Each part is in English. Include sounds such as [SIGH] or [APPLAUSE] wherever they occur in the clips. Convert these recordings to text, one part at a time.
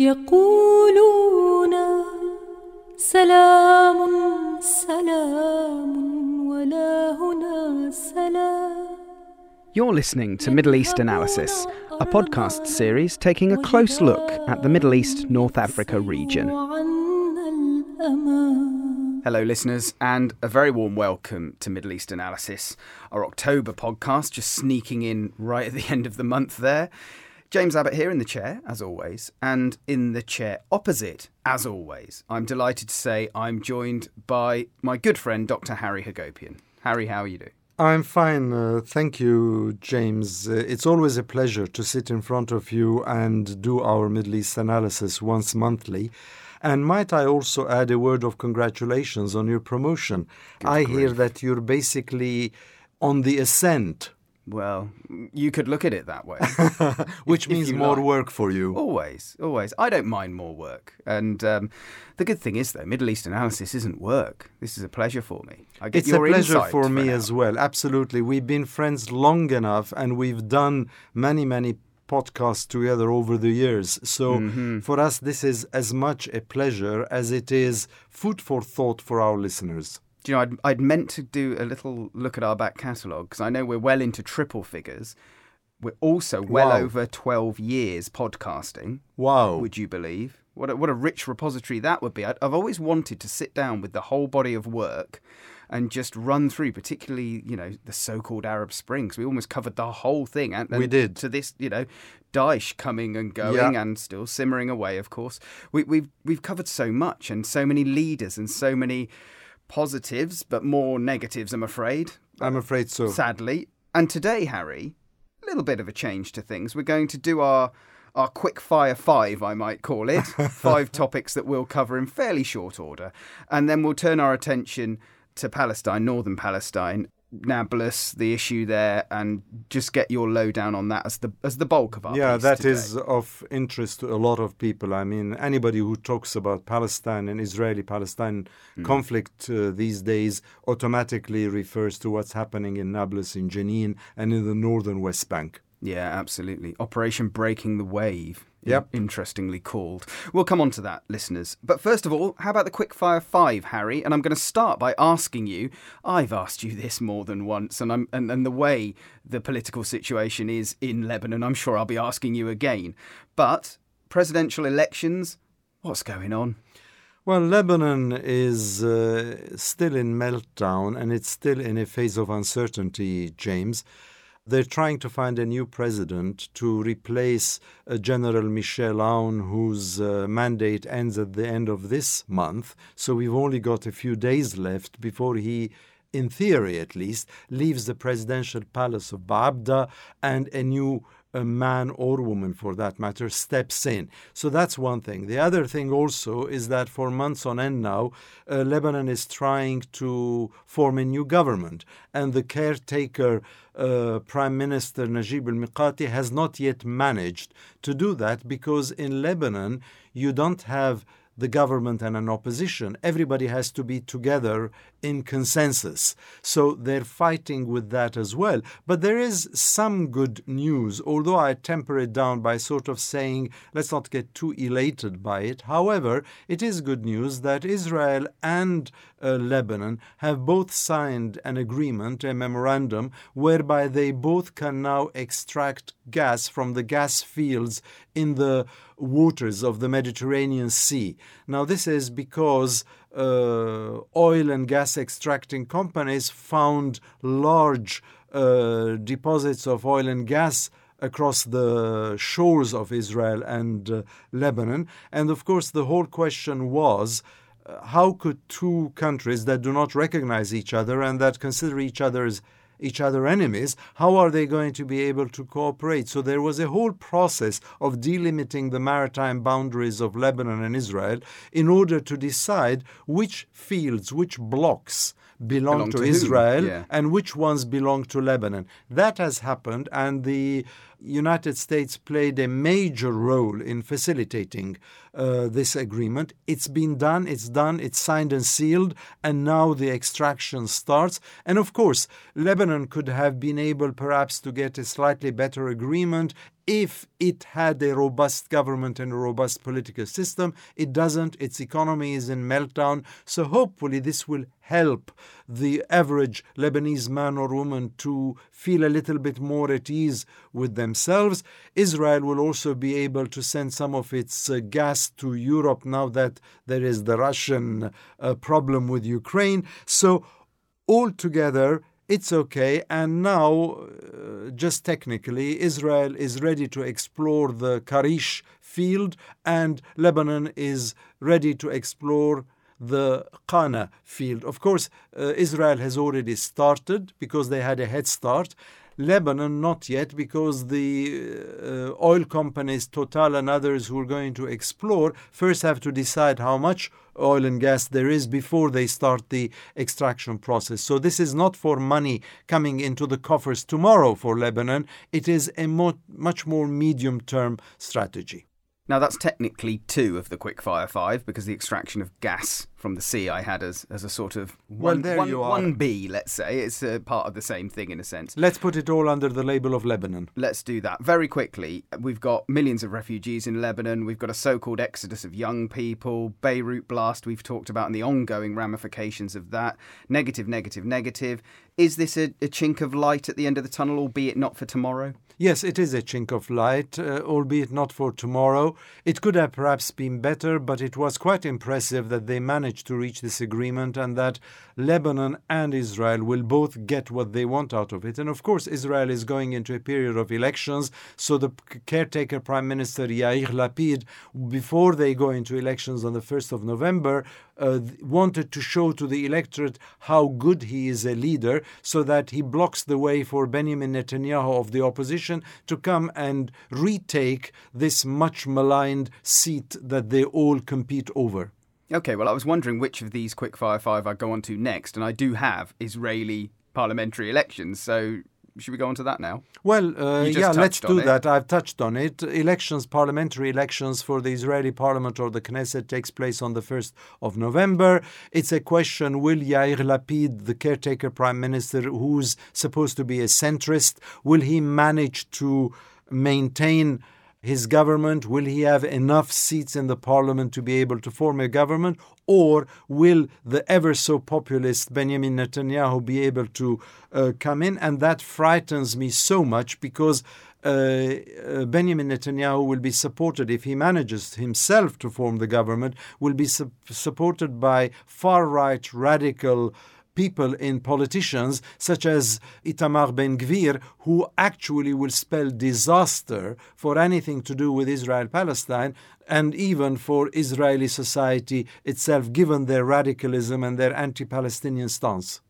يقولون سلام سلام ولا هنا سلام You're listening to Middle East Analysis, a podcast series taking a close look at the Middle East North Africa region. Hello, listeners, and a very warm welcome to Middle East Analysis, our October podcast, just sneaking in right at the end of the month there. James Abbott here in the chair, as always, and in the chair opposite, as always. I'm delighted to say I'm joined by my good friend, Dr. Harry Hagopian. Harry, how are you doing? I'm fine. Uh, thank you, James. Uh, it's always a pleasure to sit in front of you and do our Middle East analysis once monthly. And might I also add a word of congratulations on your promotion? Good I grief. hear that you're basically on the ascent, Well, you could look at it that way. [LAUGHS] which if means you more like. work for you. Always, always. I don't mind more work. And um, the good thing is, though, Middle East analysis isn't work. This is a pleasure for me. I get It's a pleasure for me now. as well. Absolutely. We've been friends long enough and we've done many, many podcasts together over the years. So Mm-hmm. for us, this is as much a pleasure as it is food for thought for our listeners. Do you know, I'd, I'd meant to do a little look at our back catalogue because I know we're well into triple figures. We're also well Wow. over 12 years podcasting, Wow. would you believe? What a, what a rich repository that would be. I'd, I've always wanted to sit down with the whole body of work and just run through, particularly, you know, the so called Arab Springs. We almost covered the whole thing. And, We did. To this, you know, Daesh coming and going Yeah. and still simmering away, of course. We, we've, we've covered so much and so many leaders and so many positives, but more negatives, I'm afraid, I'm afraid so. sadly. And today, Harry, a little bit of a change to things. We're going to do our our quick fire five, I might call it, [LAUGHS] five topics that we'll cover in fairly short order, and then we'll turn our attention to Palestine, northern Palestine, Nablus, the issue there, and just get your lowdown on that as the as the bulk of our Yeah, that today. is of interest to a lot of people. I mean, anybody who talks about Palestine and Israeli Palestine Hmm. conflict uh, these days automatically refers to what's happening in Nablus, in Jenin, and in the northern West Bank. Yeah, absolutely. Operation Breaking the Wave. Yep. Interestingly called. We'll come on to that, listeners. But first of all, how about the quickfire five, Harry? And I'm going to start by asking you. I've asked you this more than once, and I'm and, and the way the political situation is in Lebanon, I'm sure I'll be asking you again. But presidential elections, what's going on? Well, Lebanon is uh, still in meltdown and it's still in a phase of uncertainty, James. They're trying to find a new president to replace uh, General Michel Aoun, whose uh, mandate ends at the end of this month. So we've only got a few days left before he, in theory at least, leaves the presidential palace of Baabda and a new a man or woman for that matter steps in. So that's one thing. The other thing also is that for months on end now, uh, Lebanon is trying to form a new government, and the caretaker uh, Prime Minister Najib al Mikati has not yet managed to do that because in Lebanon you don't have the government and an opposition. Everybody has to be together in consensus. So they're fighting with that as well. But there is some good news, although I temper it down by sort of saying, let's not get too elated by it. However, it is good news that Israel and uh, Lebanon have both signed an agreement, a memorandum, whereby they both can now extract gas from the gas fields in the waters of the Mediterranean Sea. Now, this is because oil and gas extracting companies found large uh, deposits of oil and gas across the shores of Israel and uh, Lebanon. And of course, the whole question was uh, how could two countries that do not recognize each other and that consider each other as each other enemies, how are they going to be able to cooperate? So there was a whole process of delimiting the maritime boundaries of Lebanon and Israel in order to decide which fields, which blocks belong, Belong to, to Israel yeah. and which ones belong to Lebanon. That has happened, and the United States played a major role in facilitating uh, this agreement. It's been done, it's done, it's signed and sealed, and now the extraction starts. And of course, Lebanon could have been able perhaps to get a slightly better agreement if it had a robust government and a robust political system. It doesn't. Its economy is in meltdown. So hopefully, this will help the average Lebanese man or woman to feel a little bit more at ease with themselves. Israel will also be able to send some of its uh, gas to Europe now that there is the Russian uh, problem with Ukraine. So, altogether, it's okay. And now, uh, just technically, Israel is ready to explore the Karish field, and Lebanon is ready to explore the Qana field. Of course, uh, Israel has already started because they had a head start. Lebanon, not yet, because the uh, oil companies, Total and others who are going to explore, first have to decide how much oil and gas there is before they start the extraction process. So, this is not for money coming into the coffers tomorrow for Lebanon. It is a much more medium term strategy. Now, that's technically two of the Quickfire Five because the extraction of gas from the sea I had as, as a sort of Well, one, there one- you are. one B, let's say. It's a part of the same thing in a sense. Let's put it all under the label of Lebanon. Let's do that very quickly. We've got millions of refugees in Lebanon. We've got a so called exodus of young people. Beirut blast, we've talked about, and the ongoing ramifications of that. Negative, negative, negative. Is this a, a chink of light at the end of the tunnel, albeit not for tomorrow? Yes, it is a chink of light, uh, albeit not for tomorrow. It could have perhaps been better, but it was quite impressive that they managed to reach this agreement and that Lebanon and Israel will both get what they want out of it. And of course, Israel is going into a period of elections, so the caretaker Prime Minister Yair Lapid, before they go into elections on the 1st of November, uh, wanted to show to the electorate how good he is a leader so that he blocks the way for Benjamin Netanyahu of the opposition to come and retake this much maligned seat that they all compete over. Okay, well, I was wondering which of these Quickfire Five I'd go on to next, and I do have Israeli parliamentary elections, so should we go on to that now? Well, uh, yeah, let's do it. that. I've touched on it. Elections, parliamentary elections for the Israeli parliament or the Knesset takes place on the 1st of November. It's a question will Yair Lapid, the caretaker prime minister, who's supposed to be a centrist, will he manage to maintain his government? Will he have enough seats in the parliament to be able to form a government? Or will the ever so populist Benjamin Netanyahu be able to uh, come in? And that frightens me so much because uh, uh, Benjamin Netanyahu will be supported, if he manages himself to form the government, will be su- supported by far right radical people in politicians such as Itamar Ben Gvir, who actually will spell disaster for anything to do with Israel Palestine and even for Israeli society itself, given their radicalism and their anti Palestinian stance.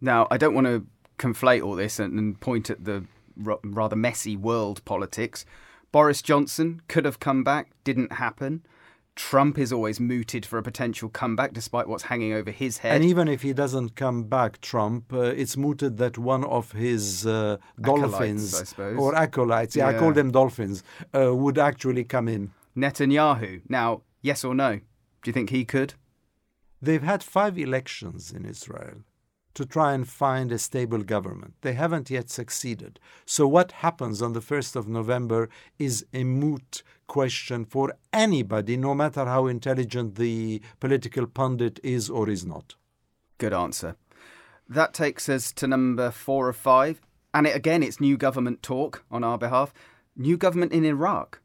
Now, I don't want to conflate all this and, and point at the r- rather messy world politics. Boris Johnson could have come back, didn't happen. Trump is always mooted for a potential comeback despite what's hanging over his head. And even if he doesn't come back, Trump, uh, it's mooted that one of his uh, dolphins I suppose. or acolytes, yeah, I call them dolphins, uh, would actually come in. Netanyahu. Now, yes or no? Do you think he could? They've had five elections in Israel to try and find a stable government. They haven't yet succeeded. So, what happens on the 1st of November is a moot question for anybody, no matter how intelligent the political pundit is or is not. Good answer. That takes us to number four of five. And it, again, it's new government talk on our behalf. New government in Iraq.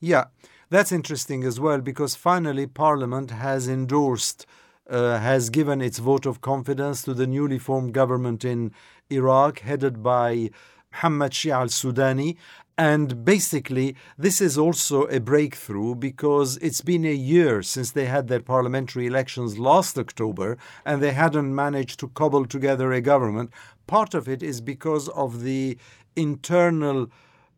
Yeah, that's interesting as well because finally Parliament has endorsed, uh, has given its vote of confidence to the newly formed government in Iraq, headed by Muhammad Shia al Sudani. And basically, this is also a breakthrough because it's been a year since they had their parliamentary elections last October and they hadn't managed to cobble together a government. Part of it is because of the internal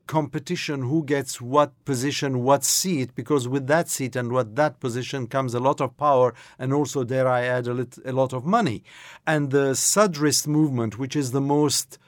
competition who gets what position, what seat, because with that seat and what that position comes a lot of power and also, dare I add, a, lit- a lot of money. And the Sadrist movement, which is the most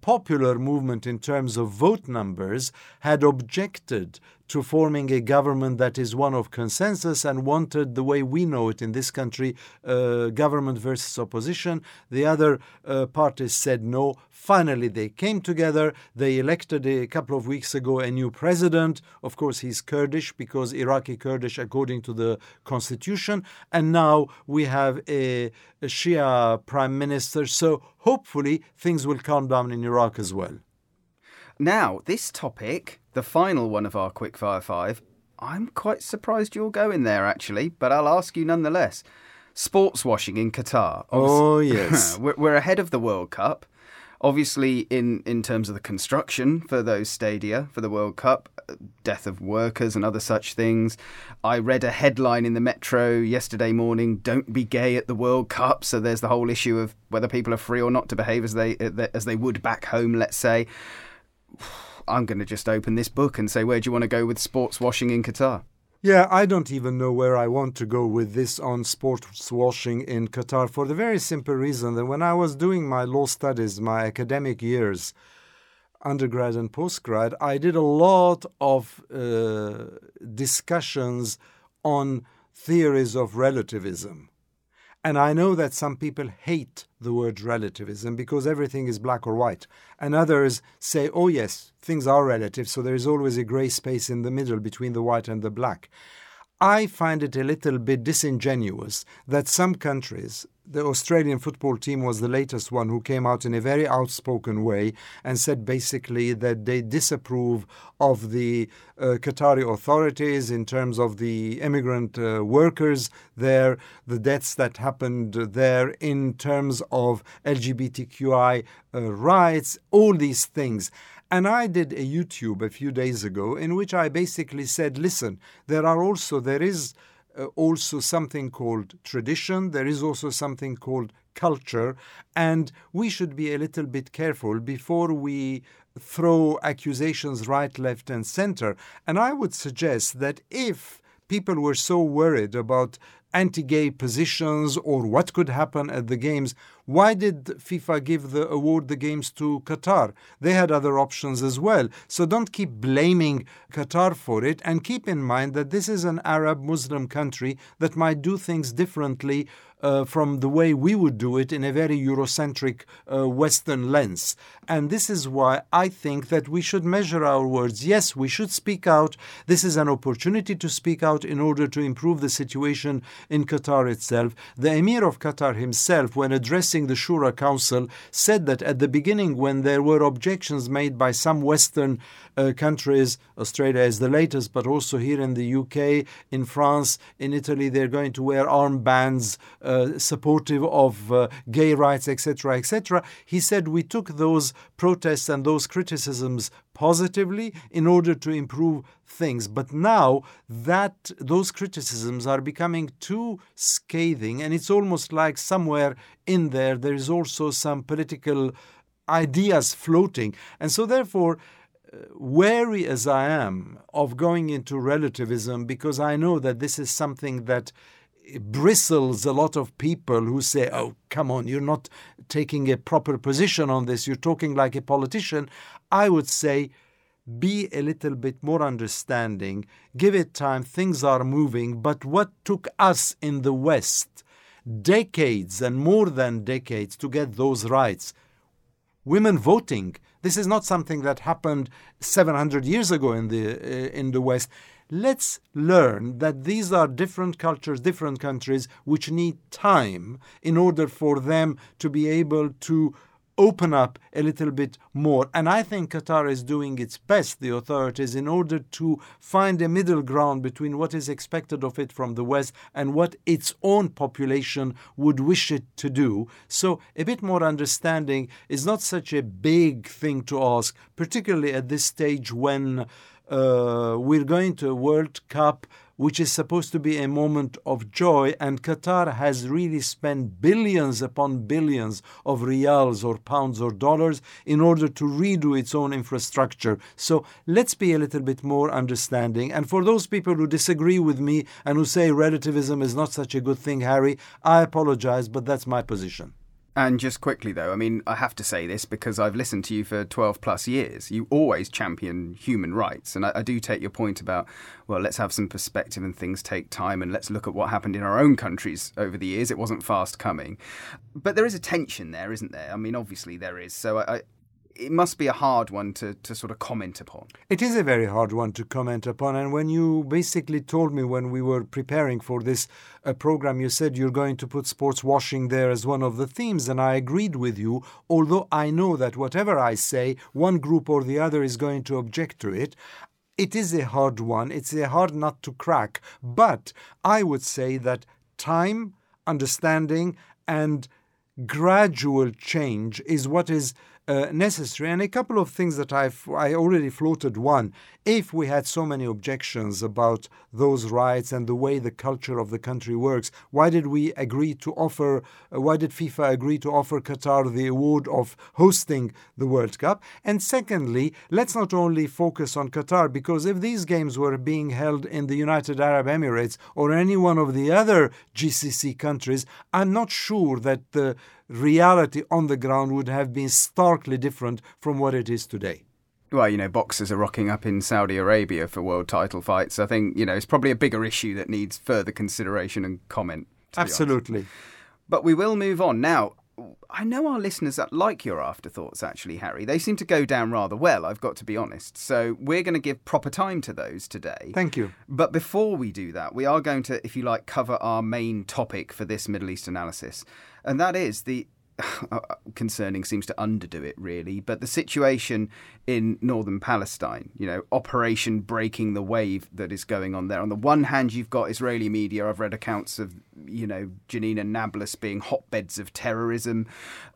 popular movement in terms of vote numbers, had objected to forming a government that is one of consensus and wanted the way we know it in this country uh, government versus opposition. The other uh, parties said no. Finally, they came together. They elected a couple of weeks ago a new president. Of course, he's Kurdish because Iraqi Kurdish according to the constitution. And now we have a, a Shia prime minister. So hopefully things will calm down in Iraq as well. Now, this topic, the final one of our Quickfire 5, I'm quite surprised you're going there actually, but I'll ask you nonetheless. Sports washing in Qatar. Oh, [LAUGHS] yes. we're, we're ahead of the World Cup. Obviously, in, in terms of the construction for those stadia for the World Cup, death of workers and other such things. I read a headline in the Metro yesterday morning: "Don't be gay at the World Cup." So there's the whole issue of whether people are free or not to behave as they as they would back home. Let's say. I'm going to just open this book and say, where do you want to go with sports washing in Qatar? Yeah, I don't even know where I want to go with this on sports washing in Qatar for the very simple reason that when I was doing my law studies, my academic years, undergrad and postgrad, I did a lot of uh, discussions on theories of relativism. And I know that some people hate the word relativism because everything is black or white. And others say, oh, yes, things are relative, so there is always a gray space in the middle between the white and the black. I find it a little bit disingenuous that some countries, the Australian football team was the latest one who came out in a very outspoken way and said basically that they disapprove of the uh, Qatari authorities in terms of the immigrant uh, workers there, the deaths that happened there in terms of LGBTQI uh, rights, all these things. And I did a YouTube a few days ago in which I basically said, listen, there are also, there is uh, also something called tradition, there is also something called culture, and we should be a little bit careful before we throw accusations right, left, and center. And I would suggest that if people were so worried about anti gay positions or what could happen at the Games, why did FIFA give the award the Games to Qatar? They had other options as well. So don't keep blaming Qatar for it and keep in mind that this is an Arab Muslim country that might do things differently uh, from the way we would do it in a very Eurocentric uh, Western lens. And this is why I think that we should measure our words. Yes, we should speak out. This is an opportunity to speak out in order to improve the situation in Qatar itself. The Emir of Qatar himself, when addressing the Shura Council, said that at the beginning, when there were objections made by some Western uh, countries, Australia is the latest, but also here in the UK, in France, in Italy, they're going to wear armbands uh, supportive of uh, gay rights, etc., etc. He said we took those protests and those criticisms positively in order to improve things but now that those criticisms are becoming too scathing and it's almost like somewhere in there there is also some political ideas floating and so therefore wary as I am of going into relativism because I know that this is something that bristles a lot of people who say, oh, come on, you're not taking a proper position on this, you're talking like a politician. I would say, be a little bit more understanding, give it time, things are moving. But what took us in the West decades and more than decades to get those rights? Women voting. This is not something that happened 700 years ago in the, uh, in the West. Let's learn that these are different cultures, different countries, which need time in order for them to be able to open up a little bit more. And I think Qatar is doing its best, the authorities, in order to find a middle ground between what is expected of it from the West and what its own population would wish it to do. So a bit more understanding is not such a big thing to ask, particularly at this stage when uh, we're going to a World Cup which is supposed to be a moment of joy, and Qatar has really spent billions upon billions of riyals or pounds or dollars in order to redo its own infrastructure. So let's be a little bit more understanding. And for those people who disagree with me and who say relativism is not such a good thing, Harry, I apologize, but that's my position. And just quickly, though, I mean, I have to say this because I've listened to you for 12 plus years. You always champion human rights. And I, I, do take your point about, well, let's have some perspective and things take time and let's look at what happened in our own countries over the years. It wasn't fast coming. But there is a tension there, isn't there? I mean, obviously there is. So I, it must be a hard one to, to sort of comment upon. It is a very hard one to comment upon. And when you basically told me when we were preparing for this uh, program, you said you're going to put sports washing there as one of the themes. And I agreed with you, although I know that whatever I say, one group or the other is going to object to it. It is a hard one. It's a hard nut to crack. But I would say that time, understanding, and gradual change is what is uh, necessary. And a couple of things that I've I already floated. One, if we had so many objections about those rights and the way the culture of the country works, why did we agree to offer? Uh, why did FIFA agree to offer Qatar the award of hosting the World Cup? And secondly, let's not only focus on Qatar because if these games were being held in the United Arab Emirates or any one of the other GCC countries, I'm not sure that the reality on the ground would have been starkly different from what it is today. Well, you know, boxers are rocking up in Saudi Arabia for world title fights. I think, you know, it's probably a bigger issue that needs further consideration and comment. Absolutely. But we will move on. Now, I know our listeners that like your afterthoughts, actually, Harry. They seem to go down rather well, I've got to be honest. So we're going to give proper time to those today. Thank you. But before we do that, we are going to, if you like, cover our main topic for this Middle East analysis. And that is the [SIGHS] concerning seems to underdo it really. But the situation in northern palestine you know operation breaking the wave that is going on there. On the one hand you've got israeli media. I've read accounts of you know jenin and nablus being hotbeds of terrorism.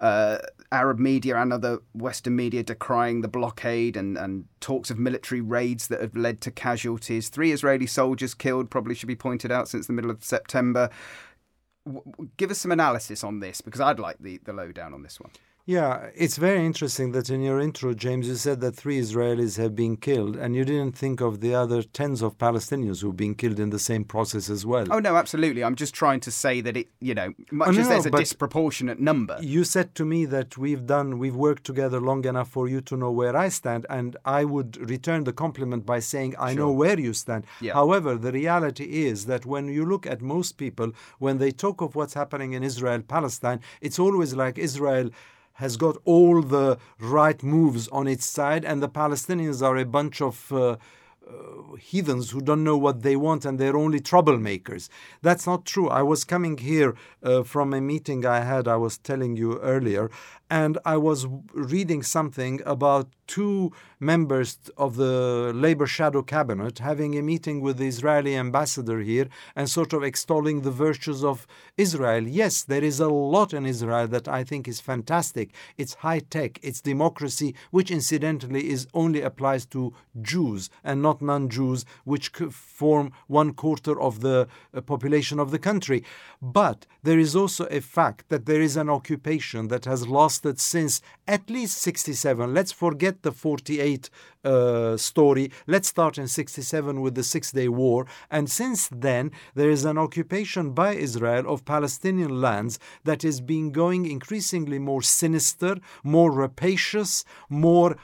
Uh, arab media and other western media decrying the blockade and, and talks of military raids that have led to casualties. Three israeli soldiers killed probably should be pointed out since the middle of september give us some analysis on this because I'd like the, the lowdown on this one. Yeah, it's very interesting that in your intro, James, you said that three Israelis have been killed, and you didn't think of the other tens of Palestinians who've been killed in the same process as well. Oh, no, absolutely. I'm just trying to say that it, you know, much oh, as there's a disproportionate number. You said to me that we've done, we've worked together long enough for you to know where I stand, and I would return the compliment by saying, I sure. know where you stand. Yeah. However, the reality is that when you look at most people, when they talk of what's happening in Israel, Palestine, it's always like Israel has got all the right moves on its side, and the Palestinians are a bunch of uh, uh, heathens who don't know what they want and they're only troublemakers. That's not true. I was coming here uh, from a meeting I had, I was telling you earlier, and I was reading something about two members of the Labour shadow cabinet having a meeting with the Israeli ambassador here and sort of extolling the virtues of Israel. Yes, there is a lot in Israel that I think is fantastic. It's high tech, it's democracy, which incidentally is only applies to Jews and not non-Jews, which form one quarter of the uh, population of the country. But there is also a fact that there is an occupation that has lasted since at least 67. Let's forget the 48 uh, story. Let's start in 67 with the Six Day War. And since then, there is an occupation by Israel of Palestinian lands that is being going increasingly more sinister, more rapacious, more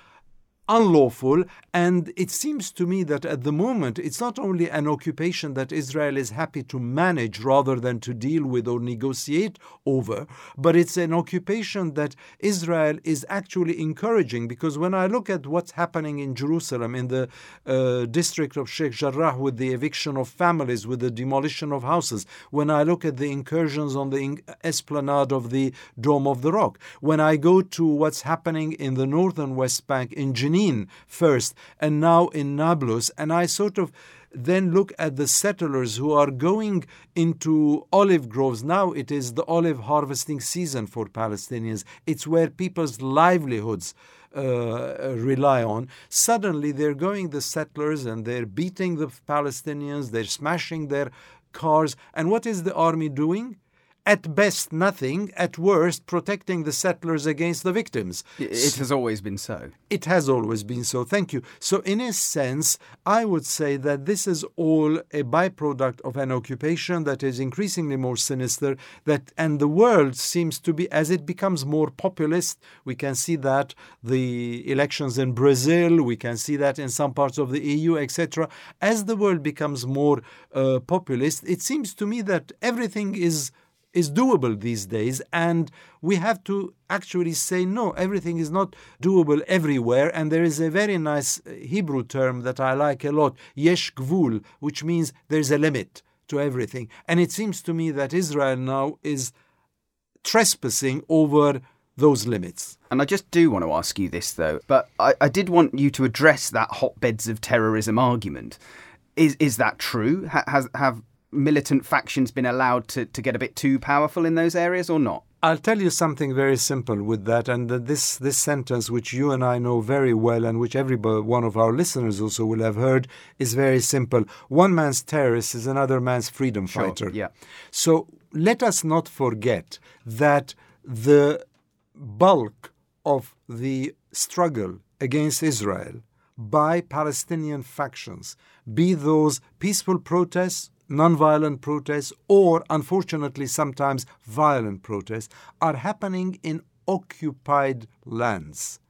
unlawful. And it seems to me that at the moment, it's not only an occupation that Israel is happy to manage rather than to deal with or negotiate over, but it's an occupation that Israel is actually encouraging. Because when I look at what's happening in Jerusalem, in the uh, district of Sheikh Jarrah, with the eviction of families, with the demolition of houses, when I look at the incursions on the esplanade of the Dome of the Rock, when I go to what's happening in the northern West Bank in Geneva, Jenin first and now in Nablus. And I sort of then look at the settlers who are going into olive groves. Now it is the olive harvesting season for Palestinians, it's where people's livelihoods. Uh, rely on. Suddenly, they're going the settlers and they're beating the Palestinians, they're smashing their cars. And what is the army doing? At best nothing, at worst protecting the settlers against the victims. It, has always been so. It has always been so. Thank you. So, in a sense, I would say that this is all a byproduct of an occupation that is increasingly more sinister. That and the world seems to be as it becomes more populist. We can see that the elections in Brazil. We can see that in some parts of the EU, etc. As the world becomes more uh, populist, it seems to me that everything is is doable these days and we have to actually say no everything is not doable everywhere and there is a very nice uh, hebrew term that i like a lot yesh gvul which means there's a limit to everything and it seems to me that israel now is trespassing over those limits. And I just do want to ask you this, though, but I, I, did want you to address that hotbeds of terrorism argument. Is is that true? Ha, has have militant factions been allowed to, to get a bit too powerful in those areas or not? I'll tell you something very simple with that, and this this sentence, which you and I know very well, and which every one of our listeners also will have heard, is very simple. One man's terrorist is another man's freedom sure, fighter. Yeah. So let us not forget that the bulk of the struggle against Israel by Palestinian factions, be those peaceful protests nonviolent protests or, unfortunately, sometimes violent protests are happening in occupied lands.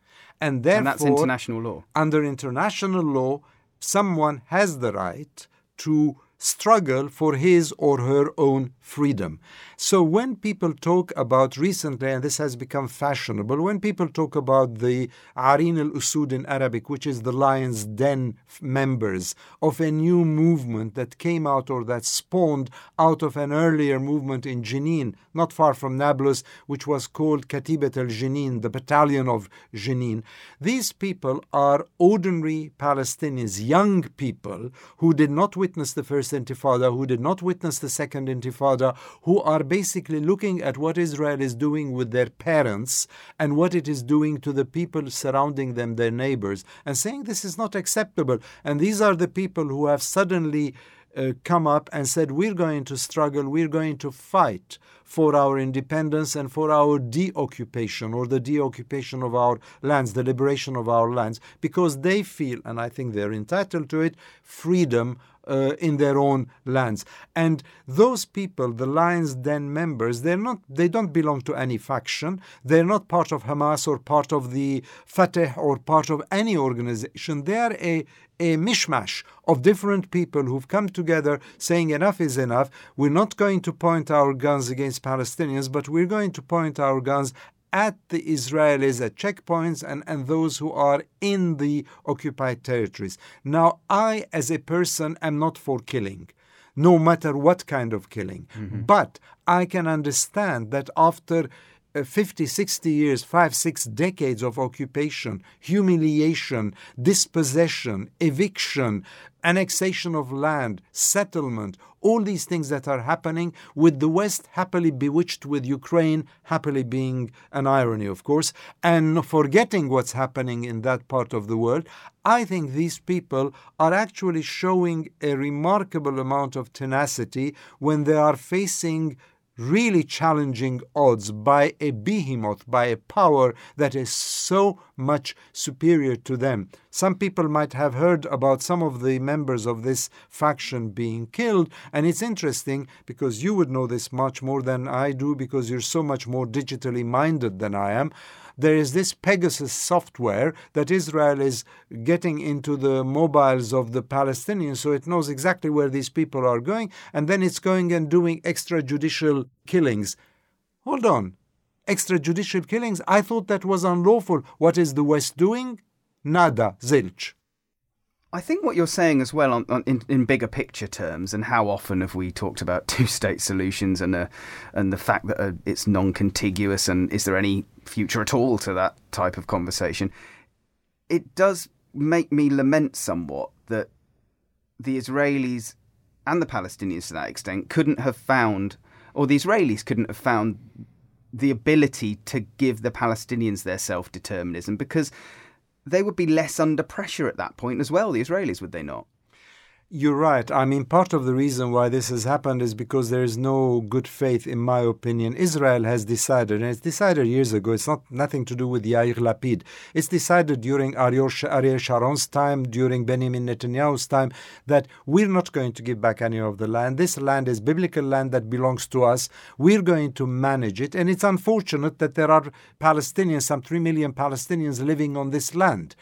And therefore, and that's international law. Under international law, someone has the right to struggle for his or her own freedom. So when people talk about recently, and this has become fashionable, when people talk about the Arin al Usud in Arabic, which is the lion's den members of a new movement that came out or that spawned out of an earlier movement in Jenin, not far from Nablus, which was called Katibat al Jenin, the battalion of Jenin. These people are ordinary Palestinians, young people who did not witness the first Intifada, who did not witness the second Intifada, who are basically looking at what Israel is doing with their parents and what it is doing to the people surrounding them, their neighbors, and saying this is not acceptable. And these are the people who have suddenly uh, come up and said, We're going to struggle, we're going to fight for our independence and for our deoccupation or the deoccupation of our lands, the liberation of our lands, because they feel, and I think they're entitled to it, freedom uh, in their own lands. And those people, the Lions Den members, they're not they don't belong to any faction. They're not part of Hamas or part of the Fatah or part of any organization. They are a a mishmash of different people who've come together saying enough is enough. We're not going to point our guns against Palestinians, but we're going to point our guns at the Israelis at checkpoints and, and those who are in the occupied territories. Now, I, as a person, am not for killing no matter what kind of killing. Mm-hmm. But I can understand that after Uh, 50, 60 years, five, six decades of occupation, humiliation, dispossession, eviction, annexation of land, settlement, all these things that are happening, with the West happily bewitched with Ukraine, happily being an irony, of course, and forgetting what's happening in that part of the world, I think these people are actually showing a remarkable amount of tenacity when they are facing really challenging odds by a behemoth, by a power that is so much superior to them. Some people might have heard about some of the members of this faction being killed, and it's interesting because you would know this much more than I do because you're so much more digitally minded than I am there is this Pegasus software that Israel is getting into the mobiles of the Palestinians, so it knows exactly where these people are going, and then it's going and doing extrajudicial killings. Hold on. Extrajudicial killings? I thought that was unlawful. What is the West doing? Nada, zilch. I think what you're saying as well, on, on, in, in, bigger picture terms, and how often have we talked about [LAUGHS] two-state solutions and uh, and the fact that uh, it's non-contiguous, and is there any future at all to that type of conversation? It does make me lament somewhat that the Israelis and the Palestinians, to that extent, couldn't have found, or the Israelis couldn't have found the ability to give the Palestinians their self-determinism because they would be less under pressure at that point as well, the Israelis, would they not? You're right. I mean, part of the reason why this has happened is because there is no good faith, in my opinion. Israel has decided, and it's decided years ago. It's not nothing to do with Yair Lapid. It's decided during Ariel Sharon's time, during Benjamin Netanyahu's time, that we're not going to give back any of the land. This land is biblical land that belongs to us. We're going to manage it, and it's unfortunate that there are Palestinians, some three million Palestinians, living on this land,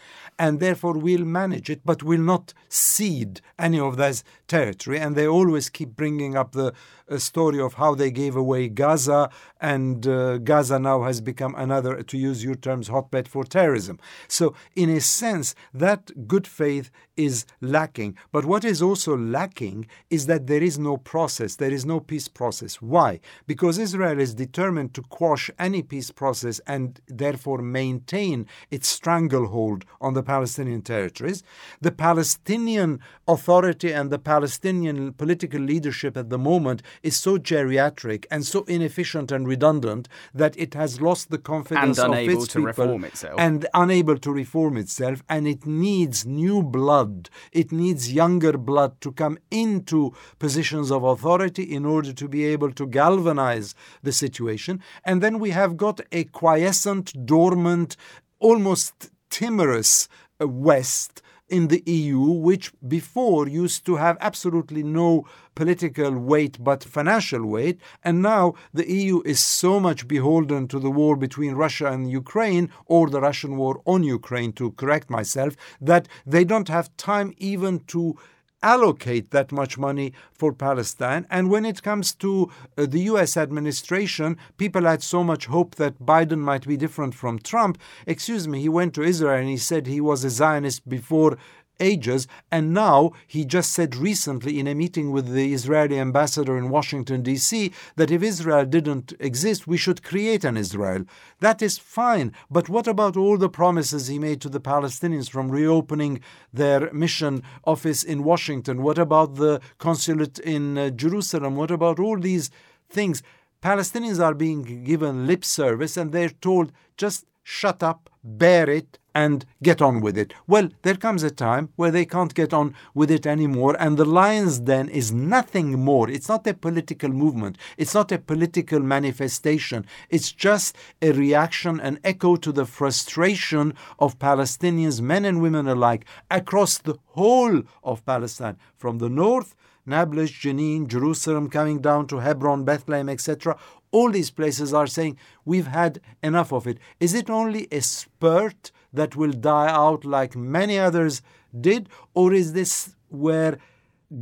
and therefore we'll manage it, but we'll not cede any of this territory. And they always keep bringing up the uh, story of how they gave away Gaza, and uh, Gaza now has become another, to use your terms, hotbed for terrorism. So, in a sense, that good faith is lacking. But what is also lacking is that there is no process, there is no peace process. Why? Because Israel is determined to quash any peace process and therefore maintain its stranglehold on the Palestinian territories. The Palestinian Authority and the Palestinian political leadership at the moment is so geriatric and so inefficient and redundant that it has lost the confidence and of unable its to people reform itself. and unable to reform itself and it needs new blood it needs younger blood to come into positions of authority in order to be able to galvanize the situation and then we have got a quiescent dormant almost timorous uh, west in the EU, which before used to have absolutely no political weight but financial weight. And now the EU is so much beholden to the war between Russia and Ukraine, or the Russian war on Ukraine, to correct myself, that they don't have time even to allocate that much money for Palestine. And when it comes to uh, the US administration, people had so much hope that Biden might be different from Trump. Excuse me, he went to Israel and he said he was a Zionist before ages. And now he just said recently in a meeting with the Israeli ambassador in Washington, D.C., that if Israel didn't exist, we should create an Israel. That is fine. But what about all the promises he made to the Palestinians from reopening their mission office in Washington? What about the consulate in uh, Jerusalem? What about all these things? Palestinians are being given lip service and they're told just shut up, bear it, and get on with it. Well, there comes a time where they can't get on with it anymore, and the Lions Den is nothing more. It's not a political movement, it's not a political manifestation. It's just a reaction, an echo to the frustration of Palestinians, men and women alike, across the whole of Palestine, from the north. Nablus, Jenin, Jerusalem, coming down to Hebron, Bethlehem, etc all these places are saying we've had enough of it. Is it only a spurt that will die out like many others did, or is this where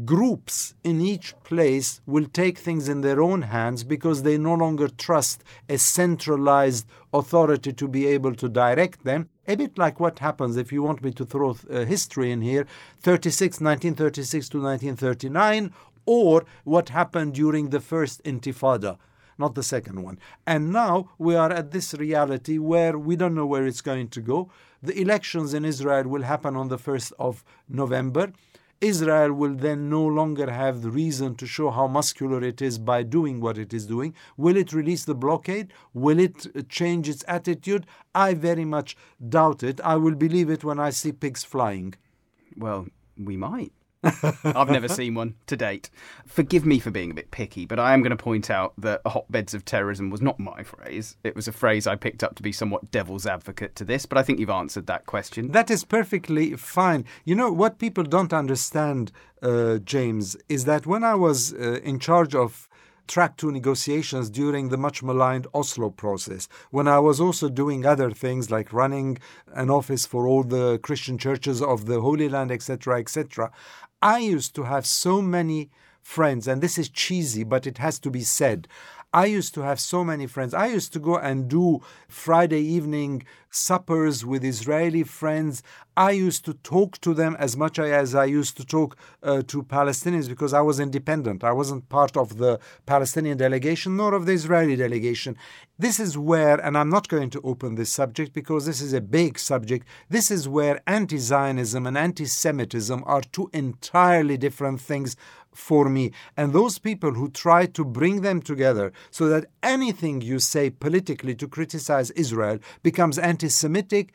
groups in each place will take things in their own hands because they no longer trust a centralized authority to be able to direct them? A bit like what happens if you want me to throw uh, history in here 36, 1936 to 1939, or what happened during the first Intifada not the second one. And now we are at this reality where we don't know where it's going to go. The elections in Israel will happen on the 1st of November. Israel will then no longer have the reason to show how muscular it is by doing what it is doing. Will it release the blockade? Will it change its attitude? I very much doubt it. I will believe it when I see pigs flying. Well, we might. I've never seen one to date. Forgive me for being a bit picky, but I am going to point out that hotbeds of terrorism was not my phrase. It was a phrase I picked up to be somewhat devil's advocate to this, but I think you've answered that question. That is perfectly fine. You know, what people don't understand, uh, James, is that when I was uh, in charge of track two negotiations during the much maligned Oslo process, when I was also doing other things like running an office for all the Christian churches of the Holy Land, etc., etc. I used to have so many friends, and this is cheesy, but it has to be said. I used to have so many friends. I used to go and do Friday evening suppers with Israeli friends. I used to talk to them as much as I used to talk uh, to Palestinians because I was independent. I wasn't part of the Palestinian delegation nor of the Israeli delegation. This is where, and I'm not going to open this subject because this is a big subject, this is where anti Zionism and anti Semitism are two entirely different things for me. And those people who try to bring them together so that anything you say politically to criticize Israel becomes anti Semitic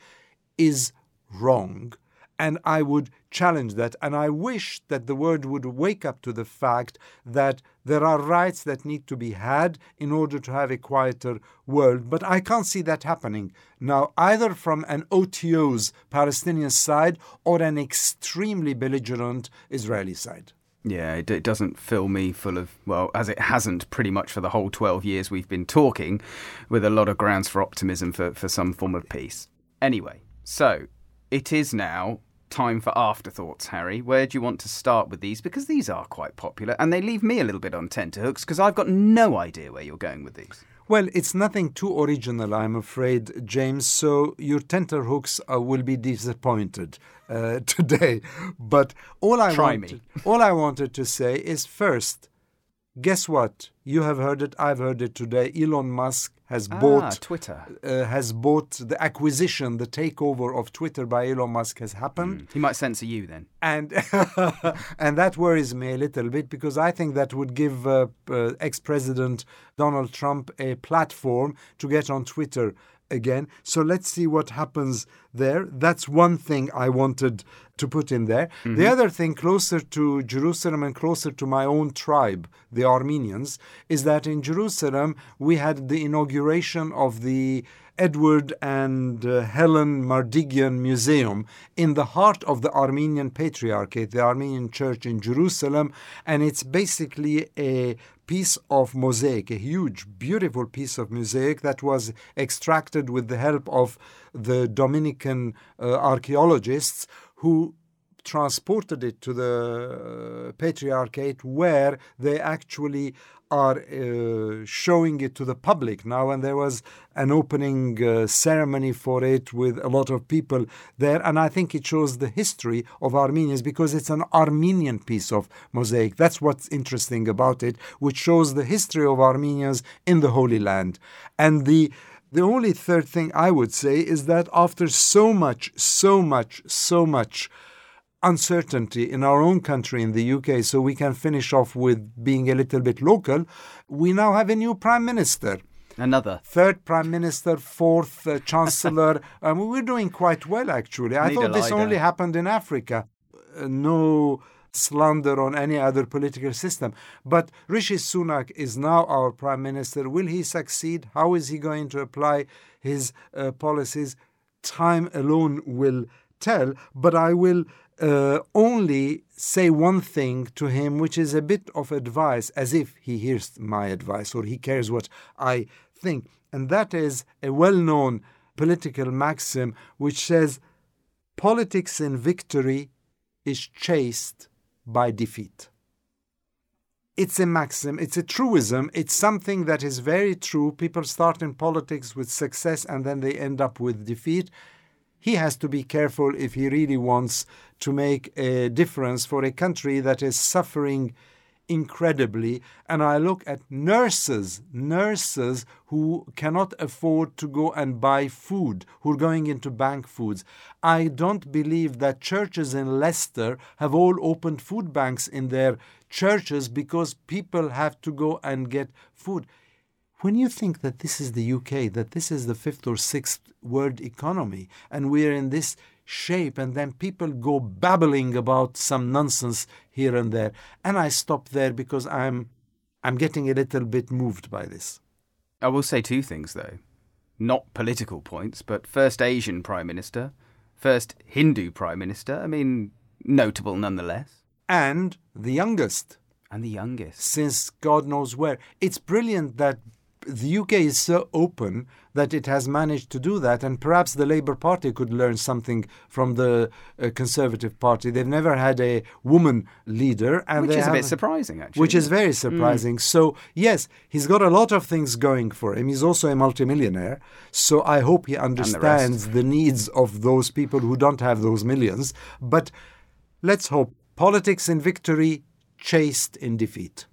is wrong. And I would challenge that. And I wish that the world would wake up to the fact that there are rights that need to be had in order to have a quieter world. But I can't see that happening now, either from an OTO's Palestinian side or an extremely belligerent Israeli side. Yeah, it, it, doesn't fill me full of, well, as it hasn't pretty much for the whole 12 years we've been talking, with a lot of grounds for optimism for, for some form of peace. Anyway, so it is now time for afterthoughts, Harry. Where do you want to start with these? Because these are quite popular and they leave me a little bit on tenterhooks because I've got no idea where you're going with these. Well, it's nothing too original, I'm afraid, James, so your tenterhooks uh, will be disappointed uh, [LAUGHS] today. But all I, Try wanted, [LAUGHS] all I wanted to say is first, guess what? You have heard it, I've heard it today. Elon Musk has ah, bought Twitter. Uh, has bought the acquisition, the takeover of Twitter by Elon Musk has happened. Mm. He might censor you then, and [LAUGHS] and that worries me a little bit because I think that would give uh, uh, ex-president Donald Trump a platform to get on Twitter again. So let's see what happens there. That's one thing I wanted to put in there. Mm-hmm. The other thing, closer to Jerusalem and closer to my own tribe, the Armenians, is that in Jerusalem we had the inauguration of the Edward and uh, Helen Mardigian Museum in the heart of the Armenian Patriarchate, the Armenian Church in Jerusalem, and it's basically a piece of mosaic, a huge, beautiful piece of mosaic that was extracted with the help of the Dominican uh, archaeologists who transported it to the uh, Patriarchate where they actually are uh, showing it to the public. Now and there was an opening uh, ceremony for it with a lot of people there and i think it shows the history of armenians because it's an armenian piece of mosaic. That's what's interesting about it which shows the history of armenians in the holy land. And the the only third thing i would say is that after so much so much so much uncertainty in our own country in the UK, so we can finish off with being a little bit local, we now have a new prime minister. Another. Third prime minister, fourth uh, chancellor. [LAUGHS] um, we're doing quite well, actually. I Neither thought this only happened in Africa. Uh, no slander on any other political system. But Rishi Sunak is now our prime minister. Will he succeed? How is he going to apply his uh, policies? Time alone will tell. But I will uh, only say one thing to him, which is a bit of advice, as if he hears my advice or he cares what I think. And that is a well known political maxim which says politics in victory is chased by defeat. It's a maxim, it's a truism, it's something that is very true. People start in politics with success and then they end up with defeat he has to be careful if he really wants to make a difference for a country that is suffering incredibly. And I look at nurses, nurses who cannot afford to go and buy food, who are going into bank foods. I don't believe that churches in Leicester have all opened food banks in their churches because people have to go and get food when you think that this is the UK, that this is the fifth or sixth world economy, and we're in this shape, and then people go babbling about some nonsense here and there, and I stop there because I'm, I'm getting a little bit moved by this. I will say two things though, not political points, but first Asian prime minister, first Hindu prime minister. I mean, notable nonetheless, and the youngest. And the youngest. Since God knows where. It's brilliant that the UK is so open that it has managed to do that, and perhaps the Labour Party could learn something from the uh, Conservative Party. They've never had a woman leader, and which is a bit surprising, actually. Which is very surprising. Mm. So yes, he's got a lot of things going for him. He's also a multimillionaire, so I hope he understands the, the needs of those people who don't have those millions. But let's hope politics in victory, chaste in defeat.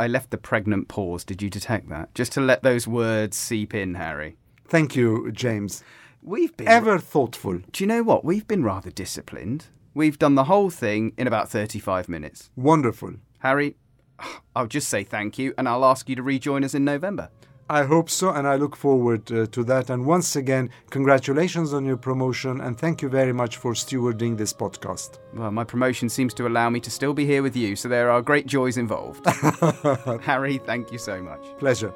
I left the pregnant pause. Did you detect that? Just to let those words seep in, Harry. Thank you, James. We've been ever thoughtful. Do you know what? We've been rather disciplined. We've done the whole thing in about 35 minutes. Wonderful. Harry, I'll just say thank you and I'll ask you to rejoin us in November. I hope so, and I look forward uh, to that. And once again, congratulations on your promotion, and thank you very much for stewarding this podcast. Well, my promotion seems to allow me to still be here with you, so there are great joys involved. [LAUGHS] Harry, thank you so much. Pleasure.